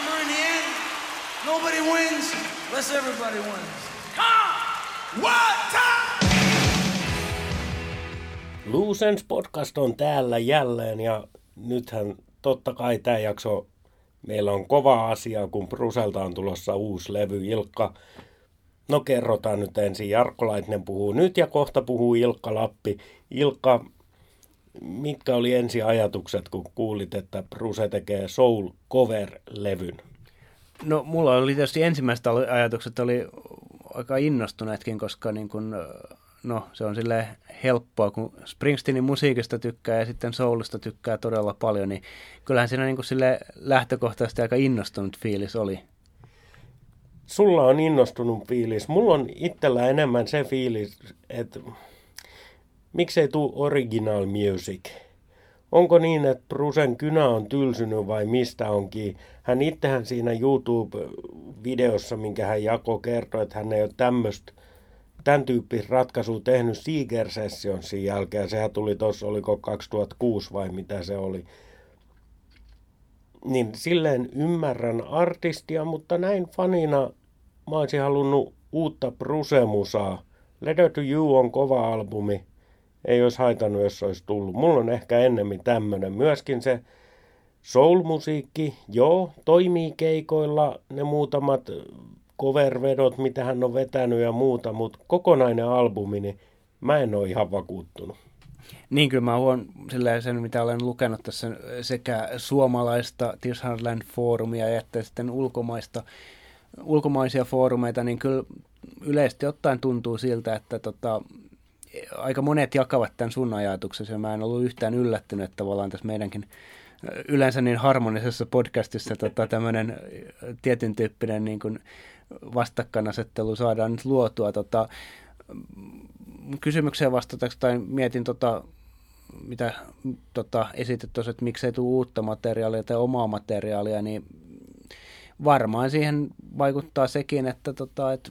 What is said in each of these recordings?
Remember, in the end, nobody wins unless everybody wins. Come! One time! Loosens podcast on täällä jälleen ja nythän totta kai tämä jakso meillä on kova asia, kun Bruselta on tulossa uusi levy. Ilkka, no kerrotaan nyt ensin. Jarkko Laitinen puhuu nyt ja kohta puhuu Ilkka Lappi. Ilkka, mitkä oli ensi ajatukset, kun kuulit, että Bruse tekee Soul Cover-levyn? No mulla oli tietysti ensimmäiset ajatukset oli aika innostuneetkin, koska niin kun, no, se on sille helppoa, kun Springsteenin musiikista tykkää ja sitten soulista tykkää todella paljon, niin kyllähän siinä niin sille lähtökohtaisesti aika innostunut fiilis oli. Sulla on innostunut fiilis. Mulla on itsellä enemmän se fiilis, että miksei tuu original music? Onko niin, että Brusen kynä on tylsynyt vai mistä onkin? Hän itsehän siinä YouTube-videossa, minkä hän jako kertoi, että hän ei ole tämmöistä tämän tyyppistä ratkaisua tehnyt Seeger Sessionsin jälkeen. Sehän tuli tuossa, oliko 2006 vai mitä se oli. Niin silleen ymmärrän artistia, mutta näin fanina mä olisin halunnut uutta Brusemusaa. Letter to You on kova albumi ei olisi haitannut, jos olisi tullut. Mulla on ehkä ennemmin tämmöinen. Myöskin se soul-musiikki, joo, toimii keikoilla ne muutamat cover-vedot, mitä hän on vetänyt ja muuta, mutta kokonainen albumi, niin mä en ole ihan vakuuttunut. Niin kyllä mä huon sen, mitä olen lukenut tässä sekä suomalaista Tears Heartland foorumia että sitten ulkomaista, ulkomaisia foorumeita, niin kyllä yleisesti ottaen tuntuu siltä, että tota, aika monet jakavat tämän sun ajatuksen, ja mä en ollut yhtään yllättynyt, että tavallaan tässä meidänkin yleensä niin harmonisessa podcastissa tota, tämmöinen tietyn tyyppinen niin kuin vastakkainasettelu saadaan nyt luotua. Tota, kysymykseen vastataanko tai mietin tota, mitä tota, esitit tuossa, että miksei tule uutta materiaalia tai omaa materiaalia, niin varmaan siihen vaikuttaa sekin, että, tota, että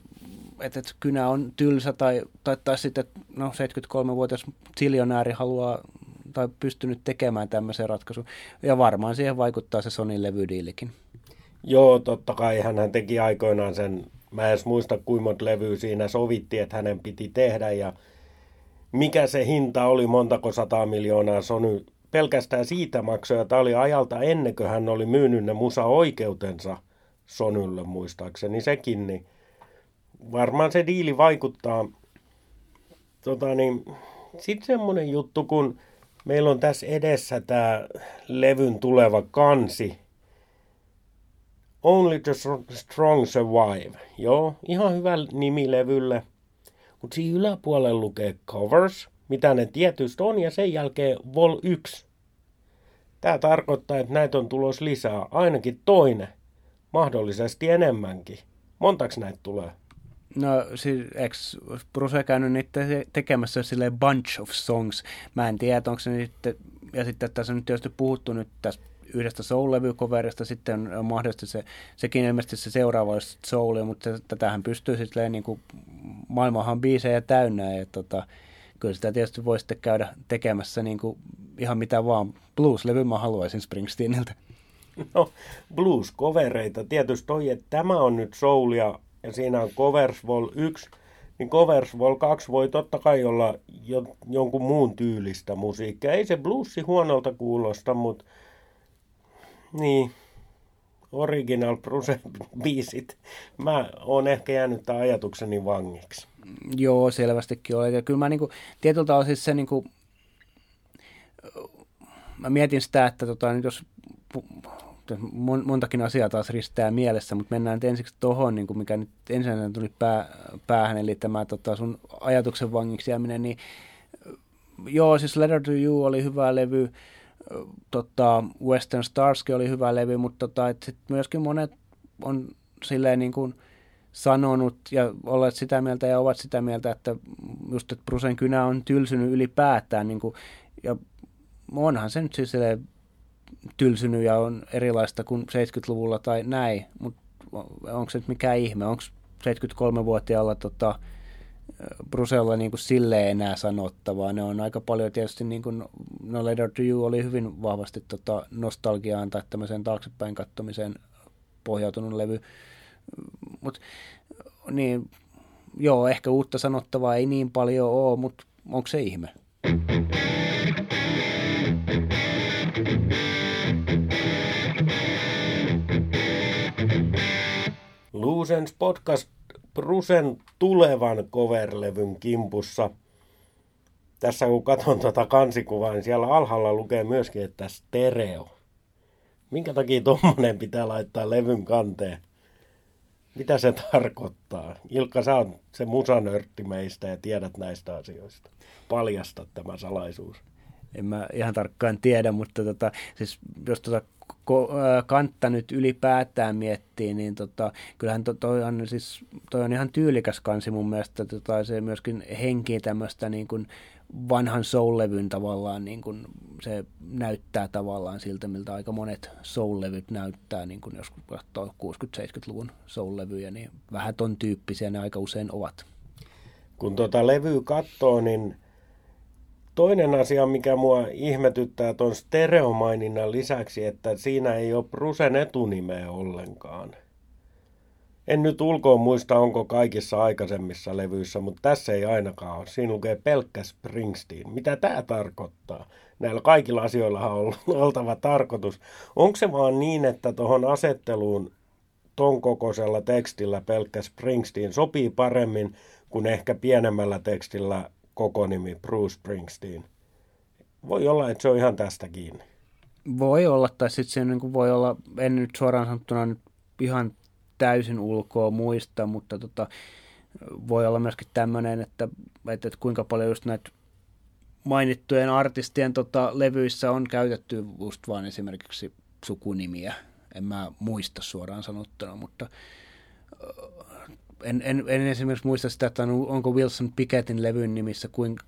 että, että kynä on tylsä tai, tai, tai sitten no, 73-vuotias siljonääri haluaa tai pystynyt tekemään tämmöisen ratkaisun. Ja varmaan siihen vaikuttaa se Sonin levydiilikin. Joo, totta kai hän teki aikoinaan sen, mä en edes muista kuinka monta levyä siinä sovitti, että hänen piti tehdä ja mikä se hinta oli, montako sataa miljoonaa Sony pelkästään siitä maksoi, tämä oli ajalta ennen kuin hän oli myynyt ne musa-oikeutensa Sonylle muistaakseni sekin, niin varmaan se diili vaikuttaa. Tota niin, sitten semmoinen juttu, kun meillä on tässä edessä tämä levyn tuleva kansi. Only the Strong Survive. Joo, ihan hyvä nimi levylle. Mutta siinä yläpuolella lukee covers, mitä ne tietysti on, ja sen jälkeen vol 1. Tämä tarkoittaa, että näitä on tulos lisää, ainakin toinen, mahdollisesti enemmänkin. Montaks näitä tulee? No, siis, eikö Bruce käynyt niitä tekemässä sille bunch of songs? Mä en tiedä, onko se nyt, ja sitten tässä on nyt tietysti puhuttu nyt tästä yhdestä soul-levykoverista, sitten on mahdollisesti se, sekin ilmeisesti se seuraava olisi soulia, mutta tätähän pystyy sitten niin kuin, maailmahan biisejä täynnä, ja tota, kyllä sitä tietysti voi sitten käydä tekemässä niin kuin, ihan mitä vaan. Blues-levy mä haluaisin Springsteeniltä. No, blues-kovereita. Tietysti toi, että tämä on nyt soulia ja siinä on Covers Vol 1, niin Covers Vol 2 voi totta kai olla jo, jonkun muun tyylistä musiikkia. Ei se bluesi huonolta kuulosta, mutta niin, original biisit. Mä oon ehkä jäänyt tämän ajatukseni vangiksi. Joo, selvästikin olet. Ja kyllä mä niinku, tietyltä osin se niinku, mä mietin sitä, että tota, jos montakin asiaa taas ristää mielessä, mutta mennään nyt ensiksi tuohon, niin mikä nyt ensimmäisenä tuli pää, päähän, eli tämä tota, sun ajatuksen vangiksi jääminen, niin joo, siis Letter to You oli hyvä levy, tota, Western Starskin oli hyvä levy, mutta tota, et sit myöskin monet on silleen niin kuin sanonut ja olleet sitä mieltä ja ovat sitä mieltä, että just, että Brusen kynä on tylsynyt ylipäätään, niin kuin, ja onhan se nyt siis silleen tylsynyt ja on erilaista kuin 70-luvulla tai näin, mutta onko se nyt mikään ihme, onko 73-vuotiaalla tota, Brusella niin kuin silleen enää sanottavaa. Ne on aika paljon tietysti, niin kuin, no Letter to You oli hyvin vahvasti tota, nostalgiaan tai tämmöiseen taaksepäin kattomiseen pohjautunut levy. Mut, niin, joo, ehkä uutta sanottavaa ei niin paljon ole, mutta onko se ihme? Luusens podcast Brusen tulevan coverlevyn kimpussa. Tässä kun katson tuota kansikuvaa, niin siellä alhaalla lukee myöskin, että stereo. Minkä takia tuommoinen pitää laittaa levyn kanteen? Mitä se tarkoittaa? Ilkka, sä on se musanörtti meistä ja tiedät näistä asioista. Paljasta tämä salaisuus. En mä ihan tarkkaan tiedä, mutta tota, siis jos tota kantta nyt ylipäätään miettii, niin tota, kyllähän to, toi, on, siis, toi on ihan tyylikäs kansi mun mielestä. Tota, se myöskin henkii tämmöistä niin kuin vanhan soul-levyn tavallaan, niin kuin se näyttää tavallaan siltä, miltä aika monet soul-levyt näyttää, niin kuin jos katsoo 60-70-luvun soul-levyjä, niin vähän ton tyyppisiä ne aika usein ovat. Kun tuota levyä katsoo, niin toinen asia, mikä mua ihmetyttää tuon stereomaininnan lisäksi, että siinä ei ole Brusen etunimeä ollenkaan. En nyt ulkoon muista, onko kaikissa aikaisemmissa levyissä, mutta tässä ei ainakaan ole. Siinä lukee pelkkä Springsteen. Mitä tämä tarkoittaa? Näillä kaikilla asioilla on oltava tarkoitus. Onko se vaan niin, että tuohon asetteluun ton kokoisella tekstillä pelkkä Springsteen sopii paremmin kuin ehkä pienemmällä tekstillä koko nimi Bruce Springsteen? Voi olla, että se on ihan tästä kiinni. Voi olla, tai sitten se niin voi olla, en nyt suoraan sanottuna nyt ihan täysin ulkoa muista, mutta tota, voi olla myöskin tämmöinen, että, että, että kuinka paljon just näitä mainittujen artistien tota, levyissä on käytetty just vaan esimerkiksi sukunimiä. En mä muista suoraan sanottuna, mutta en, en, en esimerkiksi muista sitä, että on, onko Wilson Pickettin levyn nimissä kuinka,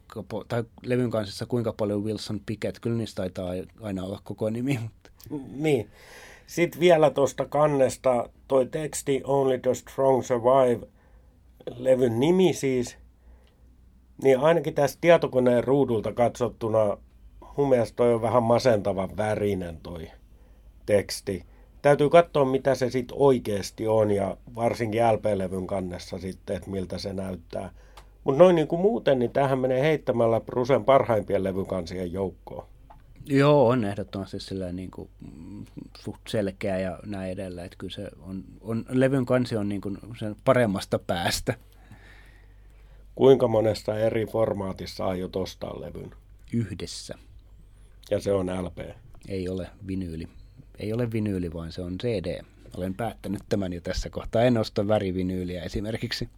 tai levyn kanssa kuinka paljon Wilson Pickett. Kyllä niistä taitaa aina olla koko nimi. Niin. Sitten vielä tuosta kannesta toi teksti Only the Strong Survive, levyn nimi siis, niin ainakin tästä tietokoneen ruudulta katsottuna mun mielestä toi on vähän masentavan värinen toi teksti. Täytyy katsoa, mitä se sitten oikeasti on ja varsinkin LP-levyn kannessa sitten, että miltä se näyttää. Mutta noin niin kuin muuten, niin tähän menee heittämällä Brusen parhaimpien levykansien joukkoon. Joo, on ehdottomasti sillä niin kuin, suht selkeä ja näin edelleen. Että kyllä se on, on, levyn kansi on niin kuin sen paremmasta päästä. Kuinka monesta eri formaatissa aiot ostaa levyn? Yhdessä. Ja se on LP? Ei ole vinyyli. Ei ole vinyyli, vaan se on CD. Olen päättänyt tämän jo tässä kohtaa. En osta värivinyyliä esimerkiksi.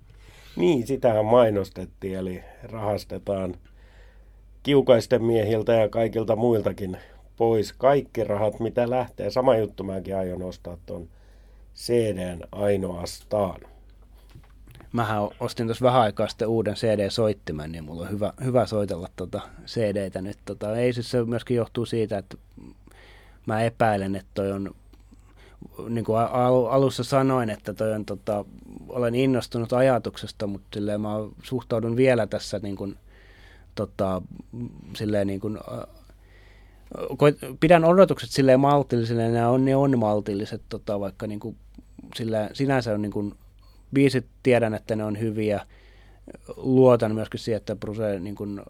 Niin, sitähän mainostettiin, eli rahastetaan – kiukaisten miehiltä ja kaikilta muiltakin pois kaikki rahat, mitä lähtee. Sama juttu mäkin aion ostaa tuon CDn ainoastaan. Mähän ostin tuossa vähän aikaa sitten uuden CD-soittimen, niin mulla on hyvä, hyvä soitella tuota CDtä nyt. Tota, ei siis se myöskin johtuu siitä, että mä epäilen, että toi on, niin kuin alussa sanoin, että toi on, tota, olen innostunut ajatuksesta, mutta mä suhtaudun vielä tässä niin kuin tota, silleen niin kuin, pidän odotukset silleen maltillisille, ne on, ne on maltilliset, tota, vaikka niin kuin, sillä, sinänsä on niin kuin, biisit tiedän, että ne on hyviä. Luotan myöskin siihen, että Bruce niin kuin,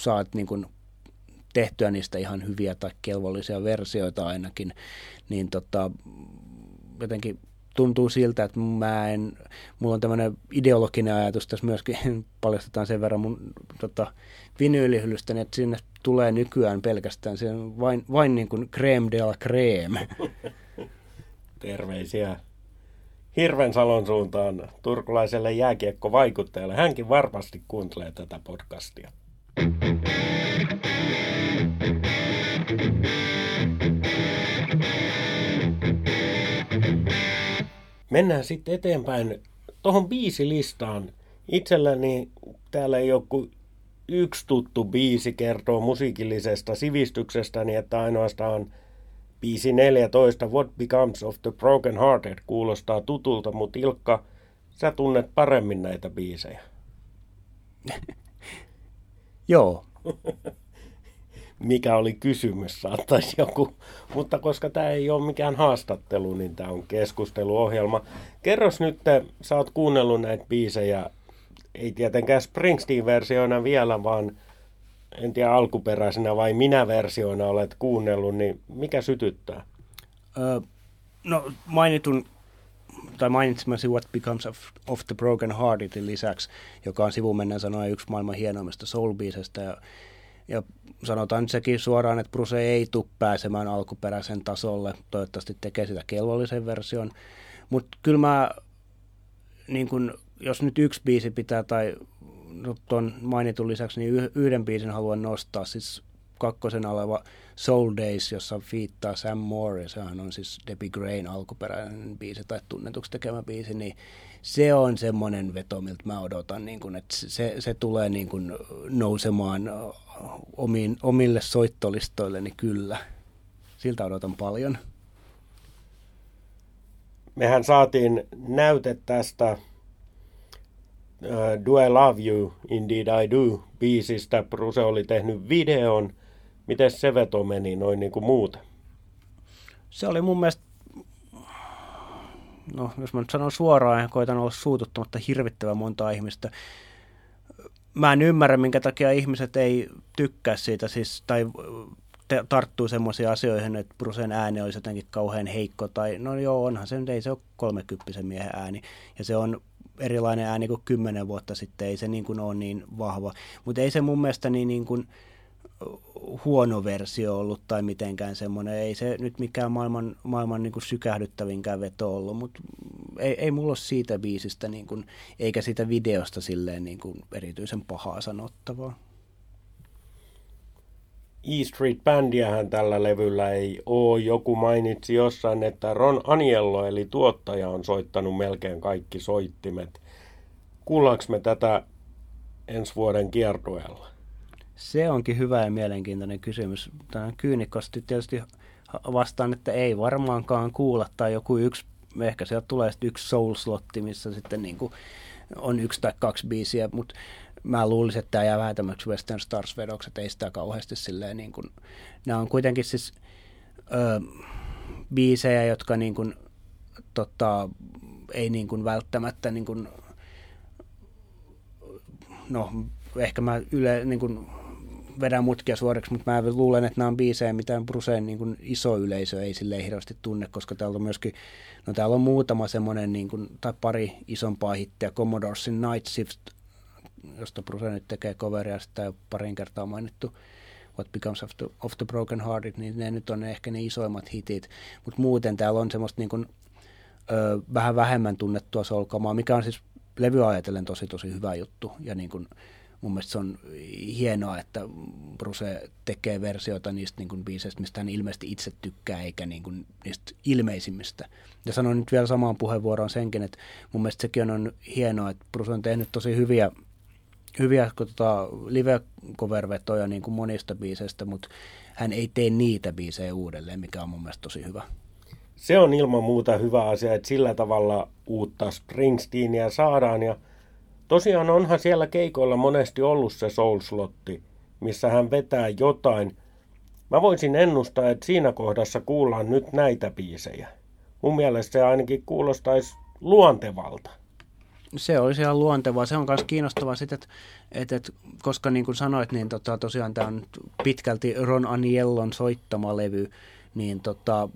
saat niin kuin, tehtyä niistä ihan hyviä tai kelvollisia versioita ainakin, niin tota, jotenkin tuntuu siltä, että mä en, mulla on tämmöinen ideologinen ajatus tässä myöskin, paljastetaan sen verran mun tota, että sinne tulee nykyään pelkästään se vain, vain niin kuin creme de la creme. Terveisiä Hirvensalon suuntaan turkulaiselle jääkiekkovaikuttajalle. Hänkin varmasti kuuntelee tätä podcastia. Mennään sitten eteenpäin tuohon biisilistaan. Itselläni täällä ei ole yksi tuttu biisi kertoo musiikillisesta sivistyksestäni, että ainoastaan biisi 14 What Becomes of the Broken Hearted kuulostaa tutulta, mutta Ilkka, sä tunnet paremmin näitä biisejä. Joo. Mikä oli kysymys, saattaisi joku. Mutta koska tämä ei ole mikään haastattelu, niin tämä on keskusteluohjelma. Kerros nyt, sä oot kuunnellut näitä biisejä, ei tietenkään Springsteen-versioina vielä, vaan en tiedä alkuperäisenä vai minä versioina olet kuunnellut, niin mikä sytyttää? Öö, no mainitun tai mainitsemasi What Becomes of, of the Broken Hearted lisäksi, joka on sivumennen sanoen yksi maailman hienoimmista soul ja, ja sanotaan nyt sekin suoraan, että Bruce ei tule pääsemään alkuperäisen tasolle. Toivottavasti tekee sitä kelvollisen version. Mutta kyllä mä, niin kun, jos nyt yksi biisi pitää, tai no, tuon mainitun lisäksi, niin yhden biisin haluan nostaa. Siis kakkosen oleva Soul Days, jossa fiittaa Sam Moore, ja sehän on siis Debbie Grain alkuperäinen biisi tai tunnetuksi tekemä biisi, niin se on semmoinen veto, miltä mä odotan, niin kun, että se, se tulee niin kun nousemaan omiin, omille soittolistoilleni kyllä. Siltä odotan paljon. Mehän saatiin näyte tästä uh, Do I Love You, Indeed I Do biisistä. Bruce oli tehnyt videon. Miten se veto meni noin niin kuin muuten? Se oli mun mielestä, no jos mä nyt sanon suoraan ja koitan olla suututtamatta hirvittävän monta ihmistä. Mä en ymmärrä, minkä takia ihmiset ei tykkää siitä siis, tai tarttuu semmoisiin asioihin, että Brusen ääni olisi jotenkin kauhean heikko, tai no joo, onhan se nyt, ei se ole kolmekymppisen miehen ääni, ja se on erilainen ääni kuin kymmenen vuotta sitten, ei se niin kuin ole niin vahva. Mutta ei se mun mielestä niin, niin kuin huono versio ollut tai mitenkään semmoinen. Ei se nyt mikään maailman, maailman niin kuin sykähdyttävinkään veto ollut, mutta ei, ei mulla ole siitä biisistä niin kuin, eikä siitä videosta silleen niin kuin erityisen pahaa sanottavaa. E Street Bandiahan tällä levyllä ei ole. Joku mainitsi jossain, että Ron Aniello eli tuottaja on soittanut melkein kaikki soittimet. Kuullaanko me tätä ensi vuoden kiertueella? Se onkin hyvä ja mielenkiintoinen kysymys. Tämä kyynikkosti tietysti vastaan, että ei varmaankaan kuulla tai joku yksi, ehkä sieltä tulee sitten yksi soul-slotti, missä sitten niin kuin on yksi tai kaksi biisiä, mutta mä luulisin, että tämä jää vähän tämmöksi Western Stars-vedokset, ei sitä kauheasti silleen niin kuin, nämä on kuitenkin siis ö, biisejä, jotka niin kuin, tota, ei niin kuin välttämättä niin kuin, no ehkä mä yle, niin kuin, vedän mutkia suoreksi, mutta mä luulen, että nämä on biisejä, mitä Bruseen niin kuin iso yleisö ei sille hirveästi tunne, koska täällä on myöskin, no täällä on muutama semmoinen, niin kuin, tai pari isompaa hittiä, Commodoresin Night Shift, josta Bruse nyt tekee coveria, sitä parin kertaa mainittu, What Becomes of the, of the Broken Hearted, niin ne nyt on ehkä ne isoimmat hitit, mutta muuten täällä on semmoista niin kuin, ö, vähän vähemmän tunnettua solkamaa, mikä on siis levy ajatellen tosi tosi hyvä juttu, ja niin kuin, mun mielestä se on hienoa, että Bruce tekee versioita niistä niin kuin biiseistä, mistä hän ilmeisesti itse tykkää, eikä niin kuin niistä ilmeisimmistä. Ja sanon nyt vielä samaan puheenvuoroon senkin, että mun mielestä sekin on, hienoa, että Bruce on tehnyt tosi hyviä, hyviä tota, live-cover-vetoja niin kuin monista biiseistä, mutta hän ei tee niitä biisejä uudelleen, mikä on mun mielestä tosi hyvä. Se on ilman muuta hyvä asia, että sillä tavalla uutta Springsteenia saadaan ja – Tosiaan onhan siellä keikoilla monesti ollut se soul-slotti, missä hän vetää jotain. Mä voisin ennustaa, että siinä kohdassa kuullaan nyt näitä biisejä. Mun mielestä se ainakin kuulostaisi luontevalta. Se olisi ihan luontevaa. Se on myös kiinnostavaa sitten, että, että, koska niin kuin sanoit, niin tota, tosiaan tämä on pitkälti Ron Aniellon soittama levy, niin tota,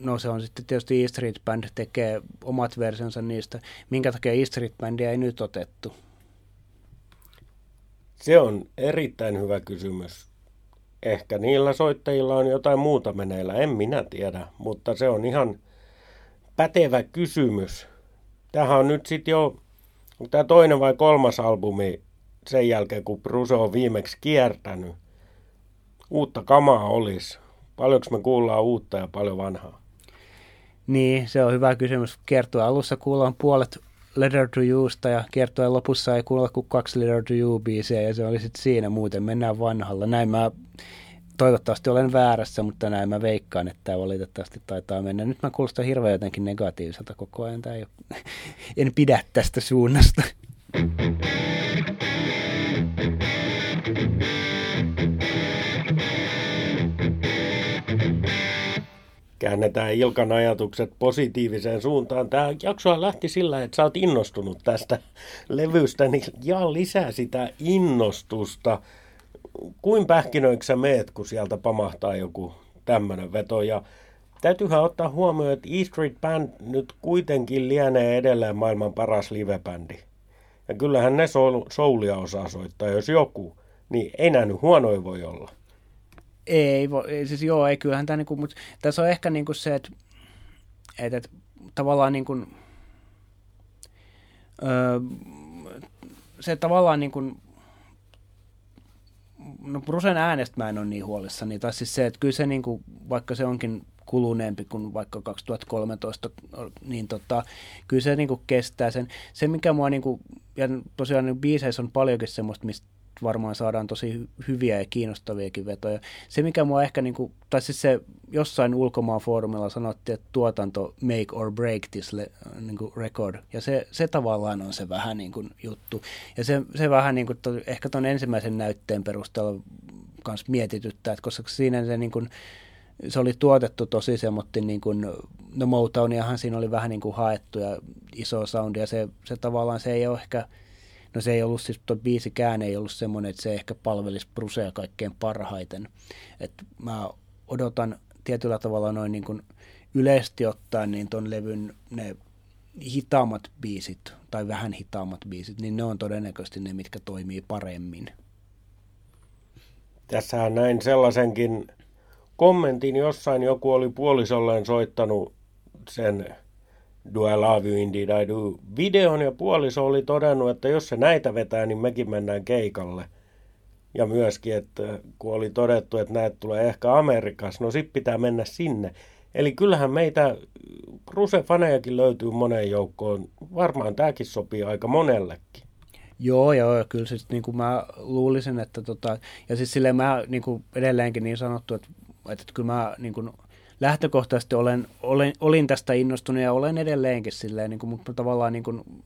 no se on sitten tietysti E Street Band tekee omat versionsa niistä. Minkä takia E Street Bandia ei nyt otettu? Se on erittäin hyvä kysymys. Ehkä niillä soittajilla on jotain muuta meneillä, en minä tiedä, mutta se on ihan pätevä kysymys. Tähän on nyt sitten jo tämä toinen vai kolmas albumi sen jälkeen, kun Bruce on viimeksi kiertänyt. Uutta kamaa olisi. Paljonko me kuullaan uutta ja paljon vanhaa? Niin, se on hyvä kysymys. Kertoa alussa kuullaan puolet Letter to Yousta ja kiertojen lopussa ei kuulla kuin kaksi Letter to You-biisiä ja se oli sitten siinä. Muuten mennään vanhalla. Näin mä toivottavasti olen väärässä, mutta näin mä veikkaan, että tämä valitettavasti taitaa mennä. Nyt mä kuulostan hirveän jotenkin negatiiviselta koko ajan. Tämä ei ole, en pidä tästä suunnasta. Käännetään Ilkan ajatukset positiiviseen suuntaan. Tämä jakso lähti sillä, että sä oot innostunut tästä levystä, niin ja lisää sitä innostusta. Kuin pähkinöiksi meet, kun sieltä pamahtaa joku tämmöinen veto. Ja täytyyhän ottaa huomioon, että E Street Band nyt kuitenkin lienee edelleen maailman paras livebändi. Ja kyllähän ne soulia osaa soittaa, jos joku. Niin ei nämä nyt huonoin voi olla. Ei, voi, siis joo, ei kyllähän tämä, niinku, mutta tässä on ehkä niinku se, että, että, että tavallaan niinku, öö, se tavallaan niin kuin, no Brusen äänestä mä en ole niin huolissani, tai siis se, että kyllä se niin kuin, vaikka se onkin kuluneempi kuin vaikka 2013, niin tota, kyllä se niin kuin kestää sen. Se, mikä mua, niin kuin, ja tosiaan niin biiseissä on paljonkin semmoista, mistä varmaan saadaan tosi hyviä ja kiinnostaviakin vetoja. Se, mikä mua ehkä, niin kuin, tai siis se jossain ulkomaan foorumilla sanottiin, että tuotanto make or break this le, niin kuin record, ja se, se tavallaan on se vähän niin kuin juttu. Ja se, se vähän niin kuin, to, ehkä tuon ensimmäisen näytteen perusteella kanssa mietityttää, että koska siinä se niin kuin, se oli tuotettu tosi semmoinen, niin kuin, no Motowniahan siinä oli vähän niin kuin haettu ja iso soundi, ja se, se tavallaan se ei ole ehkä, no se ei ollut siis, tuo biisikään ei ollut semmoinen, että se ehkä palvelisi Brusea kaikkein parhaiten. että mä odotan tietyllä tavalla noin niin kuin yleisesti ottaen niin ton levyn ne hitaammat biisit tai vähän hitaammat biisit, niin ne on todennäköisesti ne, mitkä toimii paremmin. Tässähän näin sellaisenkin kommentin jossain joku oli puolisolleen soittanut sen Do I Love You Indeed I Do videon ja puoliso oli todennut, että jos se näitä vetää, niin mekin mennään keikalle. Ja myöskin, että kun oli todettu, että näitä tulee ehkä Amerikassa, no sit pitää mennä sinne. Eli kyllähän meitä Kruse-fanejakin löytyy moneen joukkoon. Varmaan tämäkin sopii aika monellekin. Joo, joo, kyllä siis niin kuin mä luulisin, että tota, ja siis silleen mä niin kuin edelleenkin niin sanottu, että, että kyllä mä niin kuin, lähtökohtaisesti olen, olen, olin tästä innostunut ja olen edelleenkin silleen, niin kuin, mutta tavallaan niin kuin,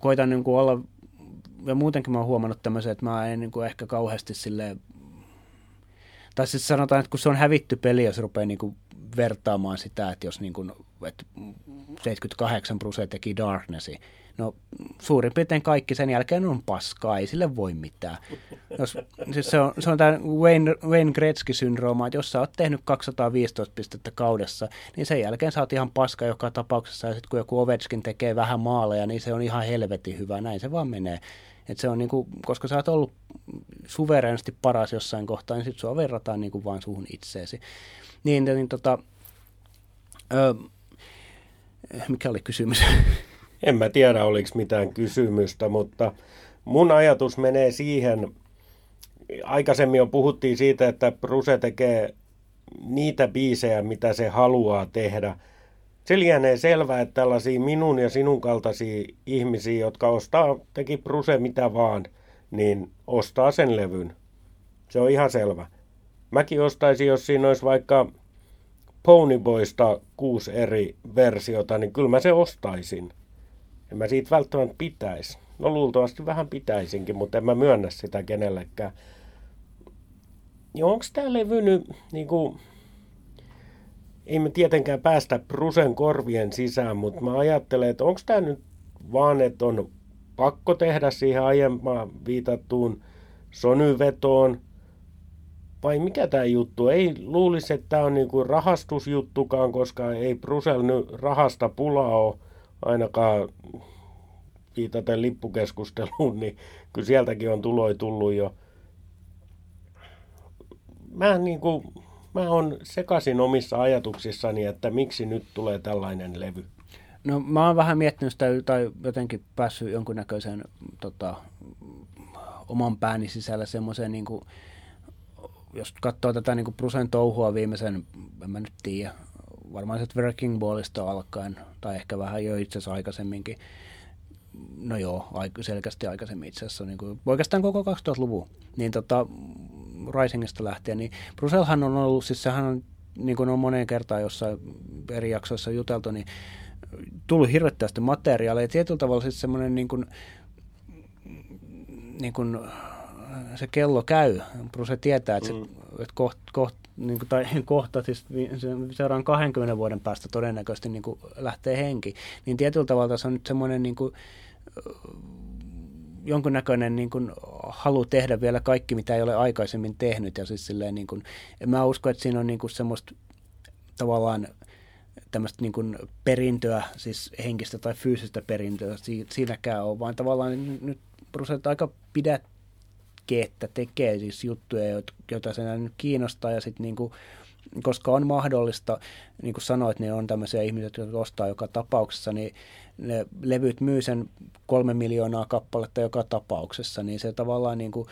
koitan niin kuin olla, ja muutenkin mä oon huomannut tämmöisen, että mä en niin kuin ehkä kauheasti silleen, tai siis sanotaan, että kun se on hävitty peli, jos rupeaa niin kuin vertaamaan sitä, että jos niin kuin, että 78 prosenttia teki Darknessi, No suurin piirtein kaikki sen jälkeen on paskaa, ei sille voi mitään. Jos, siis se on, se on tämä Wayne, Wayne Gretzky-syndrooma, että jos sä oot tehnyt 215 pistettä kaudessa, niin sen jälkeen sä oot ihan paska joka tapauksessa, ja sitten kun joku Ovechkin tekee vähän maaleja, niin se on ihan helvetin hyvä, näin se vaan menee. Et se on niinku, koska sä oot ollut suvereenisti paras jossain kohtaa, niin sitten sua verrataan niinku vaan suhun itseesi. Niin, niin tota, ö, mikä oli kysymys? En mä tiedä, oliko mitään kysymystä, mutta mun ajatus menee siihen, aikaisemmin jo puhuttiin siitä, että Bruse tekee niitä biisejä, mitä se haluaa tehdä. Se lienee selvää, että tällaisia minun ja sinun kaltaisia ihmisiä, jotka ostaa, teki Bruse mitä vaan, niin ostaa sen levyn. Se on ihan selvä. Mäkin ostaisin, jos siinä olisi vaikka Ponyboysta kuusi eri versiota, niin kyllä mä se ostaisin. En mä siitä välttämättä pitäisi. No luultavasti vähän pitäisinkin, mutta en mä myönnä sitä kenellekään. Ja onko tämä levy nyt, niin kuin, ei me tietenkään päästä Prusen korvien sisään, mutta mä ajattelen, että onko tämä nyt vaan, että on pakko tehdä siihen aiemmin viitattuun sonyvetoon, vai mikä tämä juttu? Ei luulisi, että tämä on niinku rahastusjuttukaan, koska ei Brusel nyt rahasta pulaa ole ainakaan viitaten lippukeskusteluun, niin kyllä sieltäkin on tuloi tullut jo. Mä, niin kuin, mä on sekaisin omissa ajatuksissani, että miksi nyt tulee tällainen levy. No mä oon vähän miettinyt sitä tai jotenkin päässyt jonkunnäköiseen tota, oman pääni sisällä semmoiseen, niin jos katsoo tätä niin kuin Brusen touhua viimeisen, en mä nyt tiedä, varmaan se Wrecking Ballista alkaen, tai ehkä vähän jo itse asiassa aikaisemminkin, no joo, selkeästi aikaisemmin itse asiassa, niin kuin, oikeastaan koko 2000-luvun, niin tota, Risingista lähtien, niin Bruselhan on ollut, siis sehän on, niin kuin on moneen kertaan jossain eri jaksoissa juteltu, niin tullut hirvettävästi materiaalia, ja tietyllä tavalla siis semmoinen niin kuin, niin kuin, se kello käy. Bruse tietää, että, se, mm. että koht, koht, niin kuin, tai kohta, siis seuraan 20 vuoden päästä todennäköisesti niin kuin lähtee henki, niin tietyllä tavalla se on nyt semmoinen niin kuin, jonkunnäköinen niin kuin, halu tehdä vielä kaikki, mitä ei ole aikaisemmin tehnyt. Ja siis silleen, niin kuin, mä usko, että siinä on niin kuin semmoista tavallaan tämmöistä niin kuin perintöä, siis henkistä tai fyysistä perintöä siinäkään on, vaan tavallaan nyt Bruset aika pidäkkeettä tekee siis juttuja, joita sen nyt kiinnostaa ja sitten niin kuin, koska on mahdollista, niin kuin sanoit, niin on tämmöisiä ihmisiä, jotka ostaa joka tapauksessa, niin ne levyt myy sen kolme miljoonaa kappaletta joka tapauksessa, niin se tavallaan niin kuin,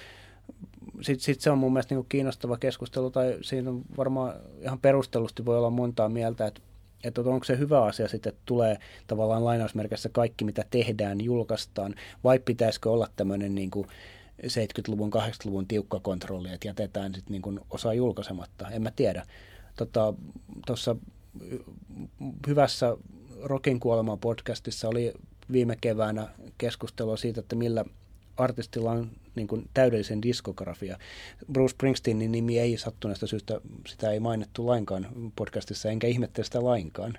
sitten sit se on mun mielestä niin kuin kiinnostava keskustelu, tai siinä on varmaan ihan perustellusti voi olla montaa mieltä, että että onko se hyvä asia sitten, että tulee tavallaan lainausmerkissä kaikki, mitä tehdään, julkaistaan, vai pitäisikö olla tämmöinen niin kuin 70-luvun, 80-luvun tiukka kontrolli, että jätetään sitten niin osa julkaisematta, en mä tiedä. Tuossa tota, hyvässä Rokin kuolema podcastissa oli viime keväänä keskustelua siitä, että millä artistilla on niin kuin täydellisen diskografia. Bruce Springsteenin nimi ei sattuneesta syystä, sitä ei mainittu lainkaan podcastissa, enkä ihmettele sitä lainkaan.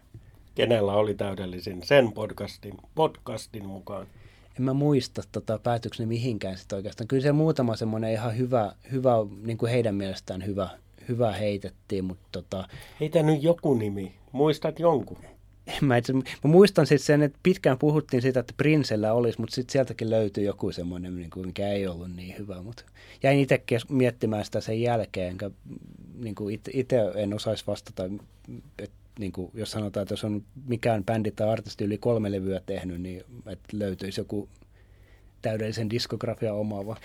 Kenellä oli täydellisin sen podcastin, podcastin mukaan? En mä muista tota, päätökseni mihinkään sitä oikeastaan. Kyllä se muutama semmoinen ihan hyvä, hyvä niin kuin heidän mielestään hyvä, hyvä heitettiin, mutta tota... Heitä nyt joku nimi. Muistat jonkun? Mä, itse, mä muistan sitten sen, että pitkään puhuttiin siitä, että Prinsellä olisi, mutta sitten sieltäkin löytyy joku semmoinen, niin kuin, mikä ei ollut niin hyvä. Mutta jäin itse miettimään sitä sen jälkeen, enkä niin kuin itse en osaisi vastata, että niin kuin, jos sanotaan, että jos on mikään bändi tai artisti yli kolme levyä tehnyt, niin että löytyisi joku täydellisen diskografia omaava.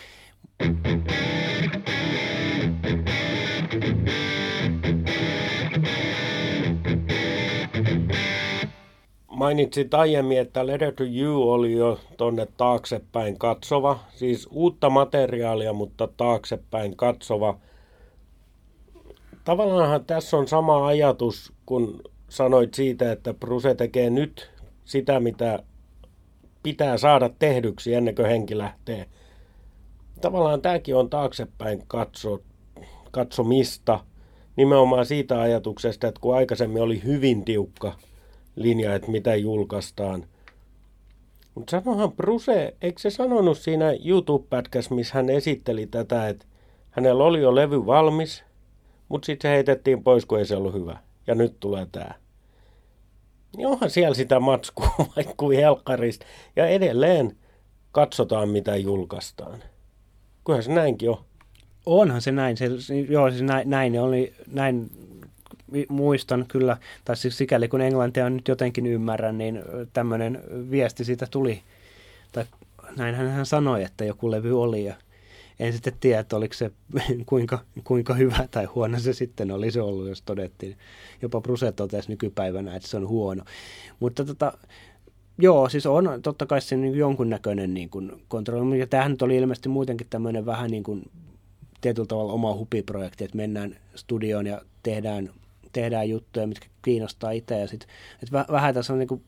mainitsit aiemmin, että Letter to You oli jo tonne taaksepäin katsova, siis uutta materiaalia, mutta taaksepäin katsova. Tavallaanhan tässä on sama ajatus, kun sanoit siitä, että Bruse tekee nyt sitä, mitä pitää saada tehdyksi ennen kuin henki lähtee. Tavallaan tämäkin on taaksepäin katso, katsomista nimenomaan siitä ajatuksesta, että kun aikaisemmin oli hyvin tiukka – linja, että mitä julkaistaan. Mutta sanohan Bruse, eikö se sanonut siinä YouTube-pätkässä, missä hän esitteli tätä, että hänellä oli jo levy valmis, mutta sitten se heitettiin pois, kun ei se ollut hyvä. Ja nyt tulee tämä. Niin onhan siellä sitä matskua kuin helkkarista. Ja edelleen katsotaan, mitä julkaistaan. Kyllähän se näinkin on. Onhan se näin. Se, joo, siis näin, näin, oli, näin muistan kyllä, tai siis sikäli kun englantia nyt jotenkin ymmärrän, niin tämmöinen viesti siitä tuli. Tai näinhän hän sanoi, että joku levy oli ja en sitten tiedä, että oliko se kuinka, kuinka hyvä tai huono se sitten olisi ollut, jos todettiin. Jopa Bruse totesi nykypäivänä, että se on huono. Mutta tota, joo, siis on totta kai se niin jonkunnäköinen niin kuin kontrolli. Ja tämähän nyt oli ilmeisesti muutenkin tämmöinen vähän niin kuin tietyllä tavalla oma hupiprojekti, että mennään studioon ja tehdään tehdään juttuja, mitkä kiinnostaa itse. Ja sit, et vähän tässä on niinku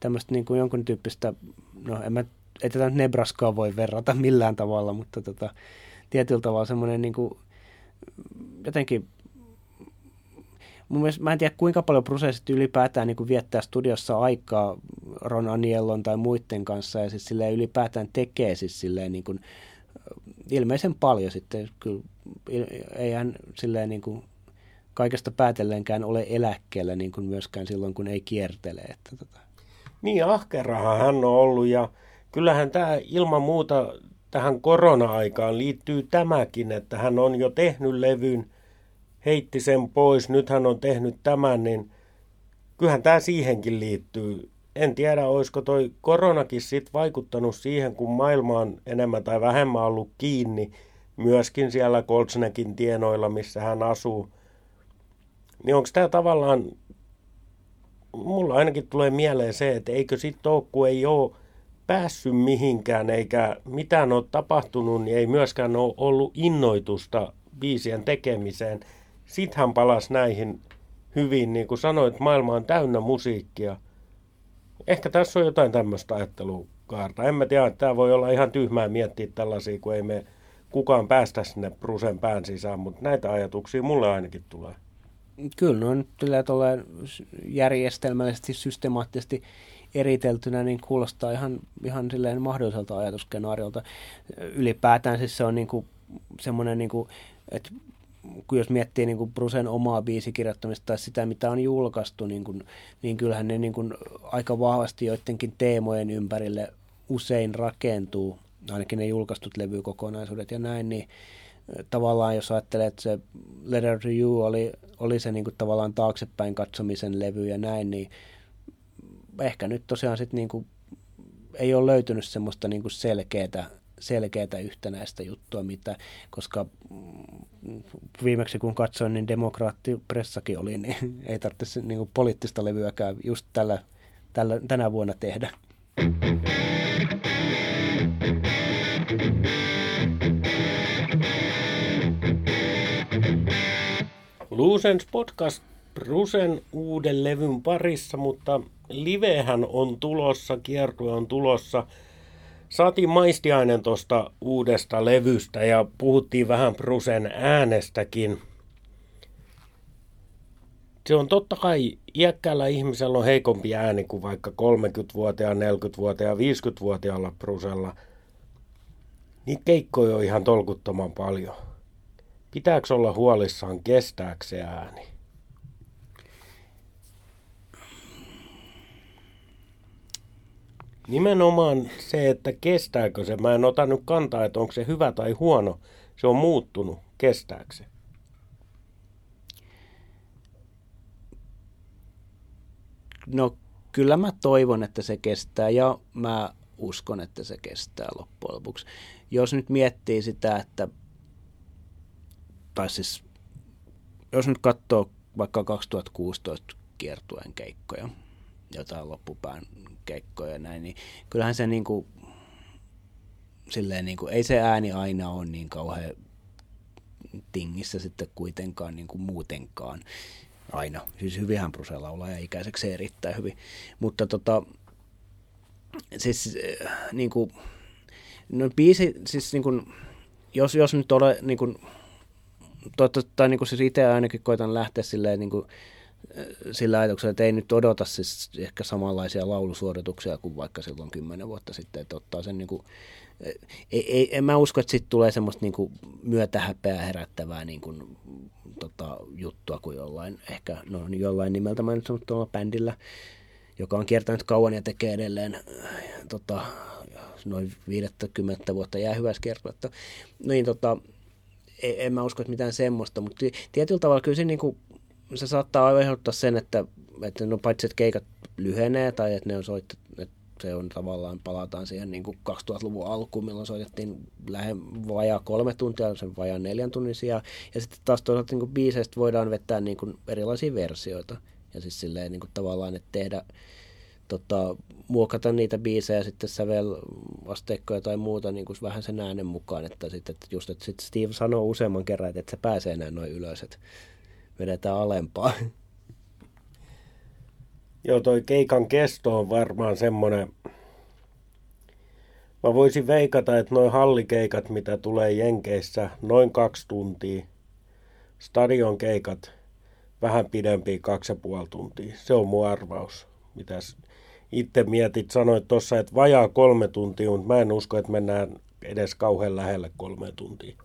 tämmöistä niinku jonkun tyyppistä, no en mä, ei tätä Nebraskaa voi verrata millään tavalla, mutta tota, tietyllä tavalla semmoinen niinku, jotenkin mun mielestä, mä en tiedä kuinka paljon prosessit ylipäätään niin viettää studiossa aikaa Ron Anielon tai muiden kanssa ja siis ylipäätään tekee siis silleen niin kuin, ilmeisen paljon sitten kyllä ei hän silleen niin kuin kaikesta päätelleenkään ole eläkkeellä niin kuin myöskään silloin, kun ei kiertele. Että tota. Niin, ahkerahan hän on ollut ja kyllähän tämä ilman muuta tähän korona-aikaan liittyy tämäkin, että hän on jo tehnyt levyn, heitti sen pois, nyt hän on tehnyt tämän, niin kyllähän tämä siihenkin liittyy. En tiedä, olisiko toi koronakin sitten vaikuttanut siihen, kun maailma on enemmän tai vähemmän ollut kiinni, myöskin siellä Koltsnekin tienoilla, missä hän asuu. Niin onko tämä tavallaan, mulla ainakin tulee mieleen se, että eikö sitten ole, kun ei ole päässyt mihinkään eikä mitään ole tapahtunut, niin ei myöskään ole ollut innoitusta biisien tekemiseen. Sitten hän palasi näihin hyvin, niin kuin sanoit, maailma on täynnä musiikkia. Ehkä tässä on jotain tämmöistä ajattelukaarta. En mä tiedä, että tämä voi olla ihan tyhmää miettiä tällaisia, kun ei me kukaan päästä sinne Brusen pään sisään, mutta näitä ajatuksia mulle ainakin tulee. Kyllä, no nyt tulee järjestelmällisesti, systemaattisesti eriteltynä, niin kuulostaa ihan, ihan silleen mahdolliselta ajatuskenaariolta. Ylipäätään siis se on niin kuin semmoinen, niin kuin, että kun jos miettii niin kuin Brusen omaa biisikirjoittamista tai sitä, mitä on julkaistu, niin, kuin, niin kyllähän ne niin kuin aika vahvasti joidenkin teemojen ympärille usein rakentuu, ainakin ne julkaistut levykokonaisuudet ja näin, niin tavallaan jos ajattelee, että se Letter to You oli, oli se niin kuin tavallaan taaksepäin katsomisen levy ja näin, niin ehkä nyt tosiaan sitten niin kuin ei ole löytynyt semmoista niin kuin selkeää, selkeää yhtenäistä juttua, mitä, koska mm, viimeksi kun katsoin, niin demokraattipressakin oli, niin ei tarvitse niin kuin poliittista levyäkään just tällä, tällä, tänä vuonna tehdä. Luusens podcast Brusen uuden levyn parissa, mutta livehän on tulossa, kiertue on tulossa. Saatiin maistiainen tuosta uudesta levystä ja puhuttiin vähän Brusen äänestäkin. Se on totta kai iäkkäällä ihmisellä on heikompi ääni kuin vaikka 30-vuotiaan, 40-vuotiaan, 50-vuotiaalla Brusella. Niitä keikkoja on ihan tolkuttoman paljon. Pitääkö olla huolissaan, kestääkö se ääni? Nimenomaan se, että kestääkö se. Mä en ota nyt kantaa, että onko se hyvä tai huono. Se on muuttunut. Kestääkö se? No kyllä mä toivon, että se kestää ja mä uskon, että se kestää loppujen lopuksi. Jos nyt miettii sitä, että tai siis jos nyt katsoo vaikka 2016 kiertueen keikkoja, jotain loppupään keikkoja ja näin, niin kyllähän se niin kuin, silleen niin kuin, ei se ääni aina ole niin kauhean tingissä sitten kuitenkaan niin kuin muutenkaan aina. Siis hyvinhän Bruse laulaa ja ikäiseksi erittäin hyvin. Mutta tota, siis niin kuin, no biisi, siis niin kuin, jos, jos nyt ole niin kuin, toivottavasti, tai niin kuin siis itse ainakin koitan lähteä silleen niin kuin, sillä ajatuksella, että ei nyt odota siis ehkä samanlaisia laulusuorituksia kuin vaikka silloin kymmenen vuotta sitten, että ottaa sen niin kuin, ei, ei, en mä usko, että sitten tulee semmoista niin kuin myötähäpeää herättävää niin kuin, tota, juttua kuin jollain, ehkä no, jollain nimeltä mä nyt tuolla bändillä, joka on kiertänyt kauan ja tekee edelleen tota, noin 50 vuotta jää hyvässä kiertuetta. Niin tota, en mä usko, että mitään semmoista, mutta tietyllä tavalla kyllä se, niin kuin, se saattaa aiheuttaa sen, että, että no paitsi että keikat lyhenee tai että ne on soittu, että se on tavallaan, palataan siihen niin kuin 2000-luvun alkuun, milloin soitettiin lähe vajaa kolme tuntia, sen vajaa neljän tunnin sijaan. Ja sitten taas toisaalta niin kuin biiseistä voidaan vettää niin kuin erilaisia versioita. Ja siis silleen niin kuin tavallaan, että tehdä tota, muokata niitä biisejä sitten sävelasteikkoja tai muuta niin kuin vähän sen äänen mukaan, että sitten että just, että sit Steve sanoo useamman kerran, että se pääsee enää noin ylös, että vedetään alempaa. Joo, toi keikan kesto on varmaan semmoinen, mä voisin veikata, että noin hallikeikat, mitä tulee Jenkeissä, noin kaksi tuntia. Stadion keikat vähän pidempiä, kaksi ja puoli tuntia. Se on mun arvaus. Mitäs itse mietit, sanoit tuossa, että vajaa kolme tuntia, mutta mä en usko, että mennään edes kauhean lähelle kolme tuntia.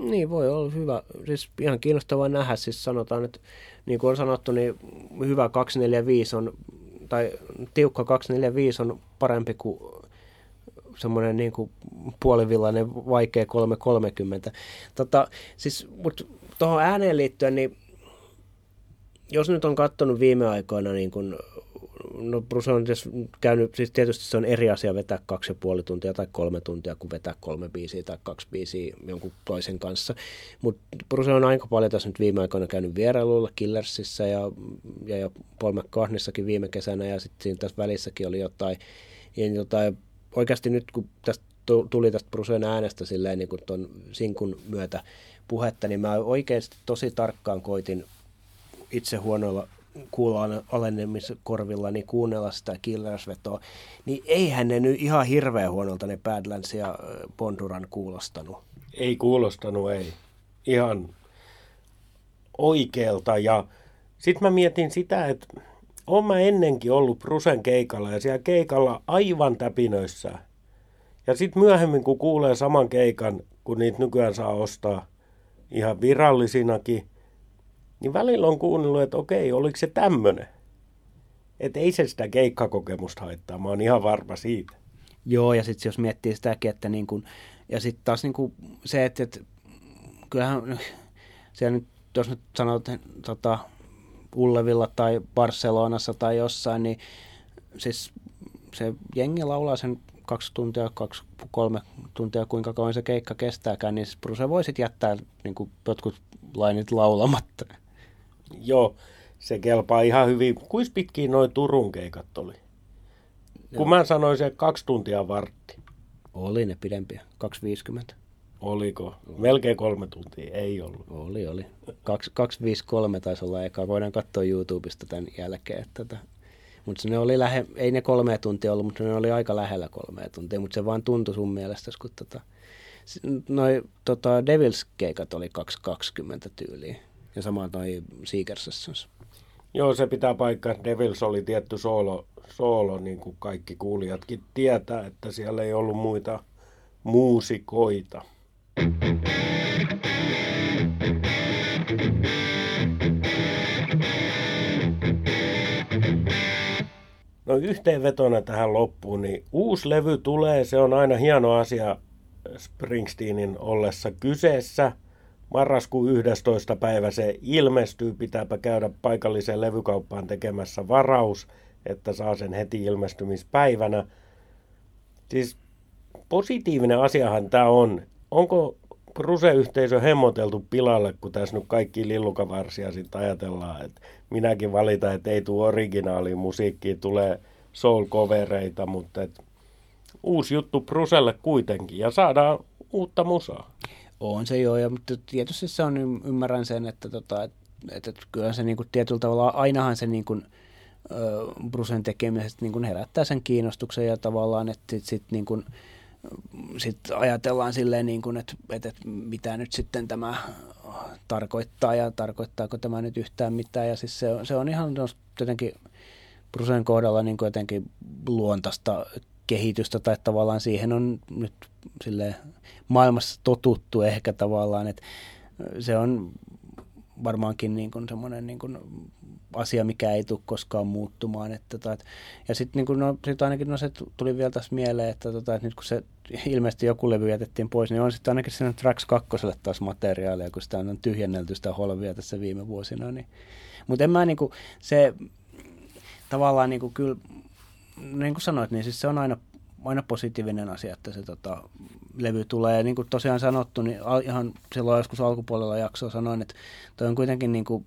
Niin, voi olla hyvä. Siis ihan kiinnostavaa nähdä. Siis sanotaan, että niin kuin on sanottu, niin hyvä 245 on, tai tiukka 245 on parempi kuin semmoinen niin kuin puolivillainen vaikea 330. Tota, siis, mutta tuohon ääneen liittyen, niin jos nyt on katsonut viime aikoina niin kuin no Bruce on käynyt, siis tietysti se on eri asia vetää kaksi ja puoli tuntia tai kolme tuntia kuin vetää kolme biisiä tai kaksi biisiä jonkun toisen kanssa. Mutta Bruce on aika paljon tässä nyt viime aikoina käynyt vierailulla Killersissa ja, ja, ja Paul McCartneyssakin viime kesänä ja sitten siinä tässä välissäkin oli jotain, jotain oikeasti nyt kun tästä tuli tästä Bruceen äänestä silleen niin kuin ton sinkun myötä puhetta, niin mä oikeasti tosi tarkkaan koitin itse huonoilla kuulla korvilla, niin kuunnella sitä Killers-vetoa, niin eihän ne nyt ihan hirveän huonolta ne Badlands ja Bonduran kuulostanut. Ei kuulostanut, ei. Ihan oikealta. Ja sitten mä mietin sitä, että oon mä ennenkin ollut Prusen keikalla ja siellä keikalla aivan täpinöissä. Ja sitten myöhemmin, kun kuulee saman keikan, kun niitä nykyään saa ostaa ihan virallisinakin, niin välillä on kuunnellut, että okei, oliko se tämmöinen? Että ei se sitä keikkakokemusta haittaa, mä oon ihan varma siitä. Joo, ja sitten jos miettii sitäkin, että niin kun, ja sitten taas niin kun se, että, että kyllähän siellä nyt, jos nyt sanot tota, Ullevilla tai Barcelonassa tai jossain, niin siis se jengi laulaa sen kaksi tuntia, kaksi, kolme tuntia, kuinka kauan se keikka kestääkään, niin se voisit jättää niin jotkut lainit laulamatta. Joo, se kelpaa ihan hyvin. Kuinka pitkiä noin Turun keikat oli? Joo. Kun mä sanoin se kaksi tuntia vartti. Oli ne pidempiä, 2.50. Oliko? Melkein kolme tuntia, ei ollut. Oli, oli. 253 taisi olla eka. Voidaan katsoa YouTubesta tämän jälkeen. Että tota. Mutta ne oli lähe, ei ne kolme tuntia ollut, mutta ne oli aika lähellä kolme tuntia, mutta se vaan tuntui sun mielestä, kun tota, noi tota Devils-keikat oli 2.20 tyyliä. Ja sama toi Seeker Sessions. Joo, se pitää paikkaa. Devils oli tietty soolo, soolo, niin kuin kaikki kuulijatkin tietää, että siellä ei ollut muita muusikoita. No yhteenvetona tähän loppuun, niin uusi levy tulee, se on aina hieno asia Springsteenin ollessa kyseessä. Marraskuun 11. päivä se ilmestyy, pitääpä käydä paikalliseen levykauppaan tekemässä varaus, että saa sen heti ilmestymispäivänä. Siis positiivinen asiahan tämä on. Onko Ruse-yhteisö hemmoteltu pilalle, kun tässä nyt kaikki lillukavarsia sitten ajatellaan, että minäkin valitan, että ei tule originaali musiikkia, tulee soul-kovereita, mutta et, uusi juttu Bruselle kuitenkin ja saadaan uutta musaa. On se joo, ja, mutta tietysti se on, ymmärrän sen, että, tota, että, että kyllä se niin kuin, tietyllä tavalla, ainahan se niin kuin, Brusen tekemisestä niin kuin herättää sen kiinnostuksen ja tavallaan, että sitten sit, niin kuin, sitten ajatellaan silleen, niin kuin, että, että, että mitä nyt sitten tämä tarkoittaa ja tarkoittaako tämä nyt yhtään mitään. Ja siis se, on, se on ihan jotenkin Brusen kohdalla niin kuin jotenkin luontaista kehitystä tai tavallaan siihen on nyt sille maailmassa totuttu ehkä tavallaan, että se on varmaankin niin kuin semmoinen niin kuin asia, mikä ei tule koskaan muuttumaan. Että, tota, ja sitten niin no, sit ainakin no, se tuli vielä tässä mieleen, että, tota, että nyt kun se ilmeisesti joku levy jätettiin pois, niin on sitten ainakin sinne Tracks 2 taas materiaalia, kun sitä on tyhjennelty sitä holvia tässä viime vuosina. Niin. Mutta en mä niin kuin, se tavallaan niin kuin kyllä, niin kuin sanoit, niin siis se on aina, aina positiivinen asia, että se tota, levy tulee. Niin kuin tosiaan sanottu, niin ihan silloin joskus alkupuolella jaksoa sanoin, että toi on kuitenkin niin kuin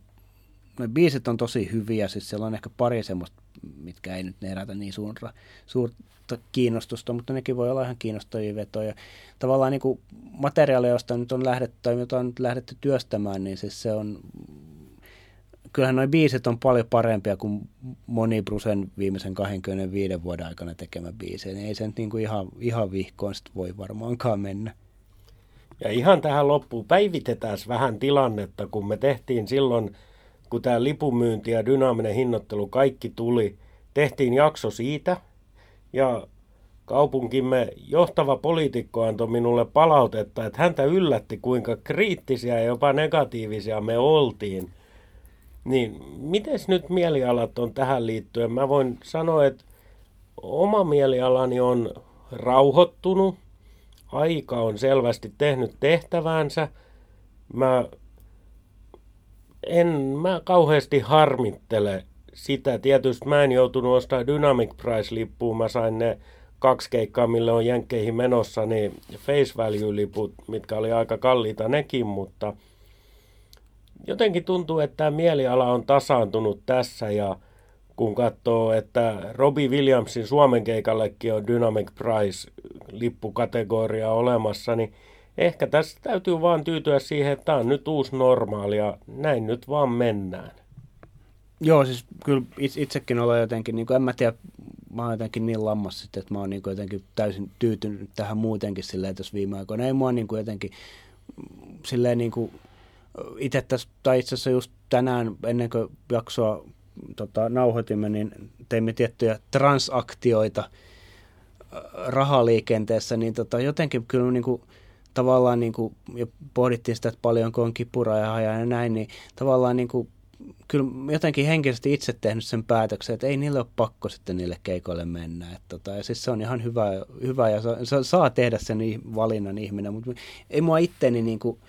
ne biisit on tosi hyviä, siis siellä on ehkä pari semmoista, mitkä ei nyt herätä niin suurta, suurta kiinnostusta, mutta nekin voi olla ihan kiinnostavia vetoja. Tavallaan niin kuin materiaalia, josta nyt on lähdetty, tai jota on nyt lähdetty työstämään, niin siis se on, kyllähän noin biisit on paljon parempia kuin moni Brusen viimeisen 25 vuoden aikana tekemä biisi. Niin ei se nyt niin kuin ihan, ihan vihkoon sit voi varmaankaan mennä. Ja ihan tähän loppuun päivitetään vähän tilannetta, kun me tehtiin silloin – kun tämä lipunmyynti ja dynaaminen hinnoittelu kaikki tuli, tehtiin jakso siitä ja kaupunkimme johtava poliitikko antoi minulle palautetta, että häntä yllätti kuinka kriittisiä ja jopa negatiivisia me oltiin. Niin, miten nyt mielialat on tähän liittyen? Mä voin sanoa, että oma mielialani on rauhoittunut, aika on selvästi tehnyt tehtävänsä. Mä en mä kauheasti harmittele sitä. Tietysti mä en joutunut ostamaan Dynamic Price-lippuun. Mä sain ne kaksi keikkaa, mille on jenkkeihin menossa, niin face value-liput, mitkä oli aika kalliita nekin, mutta jotenkin tuntuu, että tämä mieliala on tasaantunut tässä ja kun katsoo, että Robbie Williamsin Suomen keikallekin on Dynamic Price lippukategoria olemassa, niin ehkä tässä täytyy vaan tyytyä siihen, että tämä on nyt uusi normaali ja näin nyt vaan mennään. Joo, siis kyllä itsekin olen jotenkin, niin kuin en mä tiedä, mä oon jotenkin niin lammas sitten, että mä oon niin jotenkin täysin tyytynyt tähän muutenkin silleen tässä viime aikoina. Ei mua niin kuin jotenkin silleen niin kuin itse tässä, tai itse asiassa just tänään ennen kuin jaksoa tota, nauhoitimme, niin teimme tiettyjä transaktioita rahaliikenteessä, niin tota, jotenkin kyllä niin kuin, tavallaan niin kuin, ja pohdittiin sitä, että paljonko on kipuraja ja näin, niin tavallaan niin kuin, kyllä jotenkin henkisesti itse tehnyt sen päätöksen, että ei niille ole pakko sitten niille keikoille mennä. Että tota, ja siis se on ihan hyvä, hyvä ja saa, saa tehdä sen valinnan ihminen, mutta ei mua itteni niin kuin,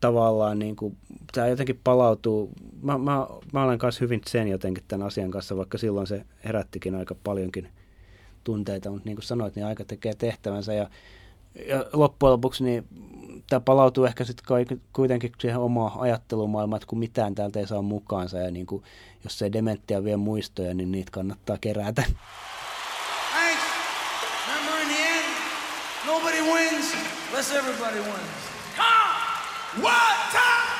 tavallaan niin kuin, tämä jotenkin palautuu. Mä, mä, mä olen kanssa hyvin sen jotenkin tämän asian kanssa, vaikka silloin se herättikin aika paljonkin tunteita, mutta niin kuin sanoit, niin aika tekee tehtävänsä ja, ja loppujen lopuksi niin tämä palautuu ehkä sitten kuitenkin siihen omaan ajattelumaailmaan, että kun mitään täältä ei saa mukaansa ja niin kuin, jos ei dementtia vie muistoja, niin niitä kannattaa kerätä. Nobody wins unless everybody wins. What time?